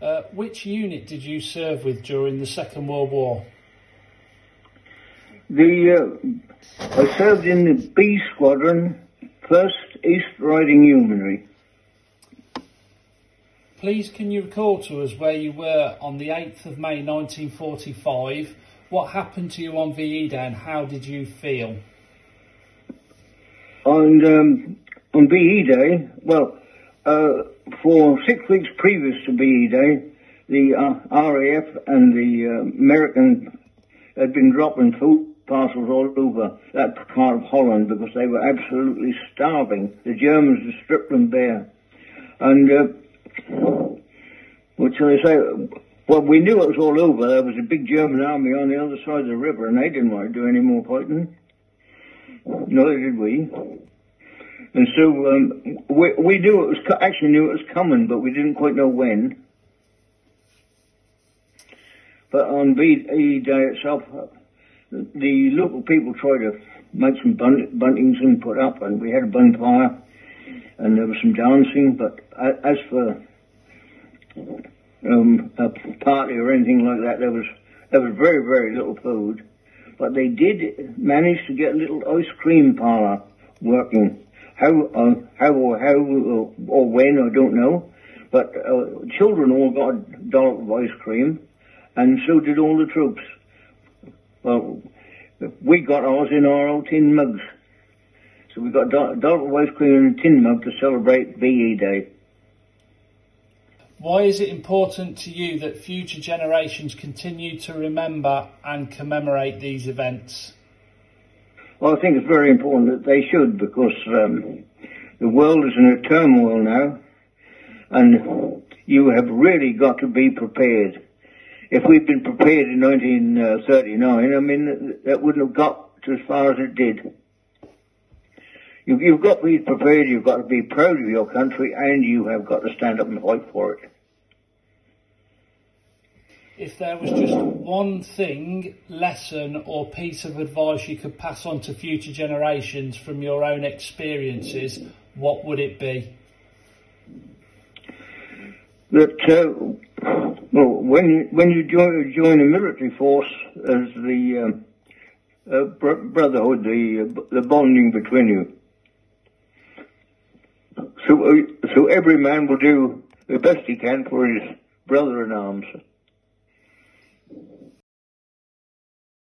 Uh, which unit did you serve with during the Second World War? The uh, I served in the B Squadron, 1st East Riding Yeomanry. Please can you recall to us where you were on the 8th of May 1945? What happened to you on VE Day and how did you feel? On, um, on VE Day, well, uh, for six weeks previous to VE Day, the uh, RAF and the uh, American had been dropping food parcels all over that part of Holland because they were absolutely starving. The Germans had stripped them bare. And, uh, what shall I say? Well, we knew it was all over. There was a big German army on the other side of the river and they didn't want to do any more fighting. Neither did we. And so um, we, we knew it was actually knew it was coming, but we didn't quite know when. But on VE Day itself, the local people tried to make some buntings and put up, and we had a bonfire, and there was some dancing. But as for um, a party or anything like that, there was there was very very little food. But they did manage to get a little ice cream parlour working. How uh, how or how or, when I don't know. But uh, children all got of ice cream, and so did all the troops. Well, we got ours in our old tin mugs. So we got of ice cream in a tin mug to celebrate VE Day. Why is it important to you that future generations continue to remember and commemorate these events? Well, I think it's very important that they should because um, the world is in a turmoil now and you have really got to be prepared if we'd been prepared in 1939, I mean, that wouldn't have got as far as it did. You, you've got to be prepared, you've got to be proud of your country, and you have got to stand up and fight for it. If there was just one thing, lesson, or piece of advice you could pass on to future generations from your own experiences, what would it be? That uh, well, when you, when you join, join a military force as the um, uh, brotherhood, the uh, the bonding between you. So, uh, so every man will do the best he can for his brother in arms. Thank you.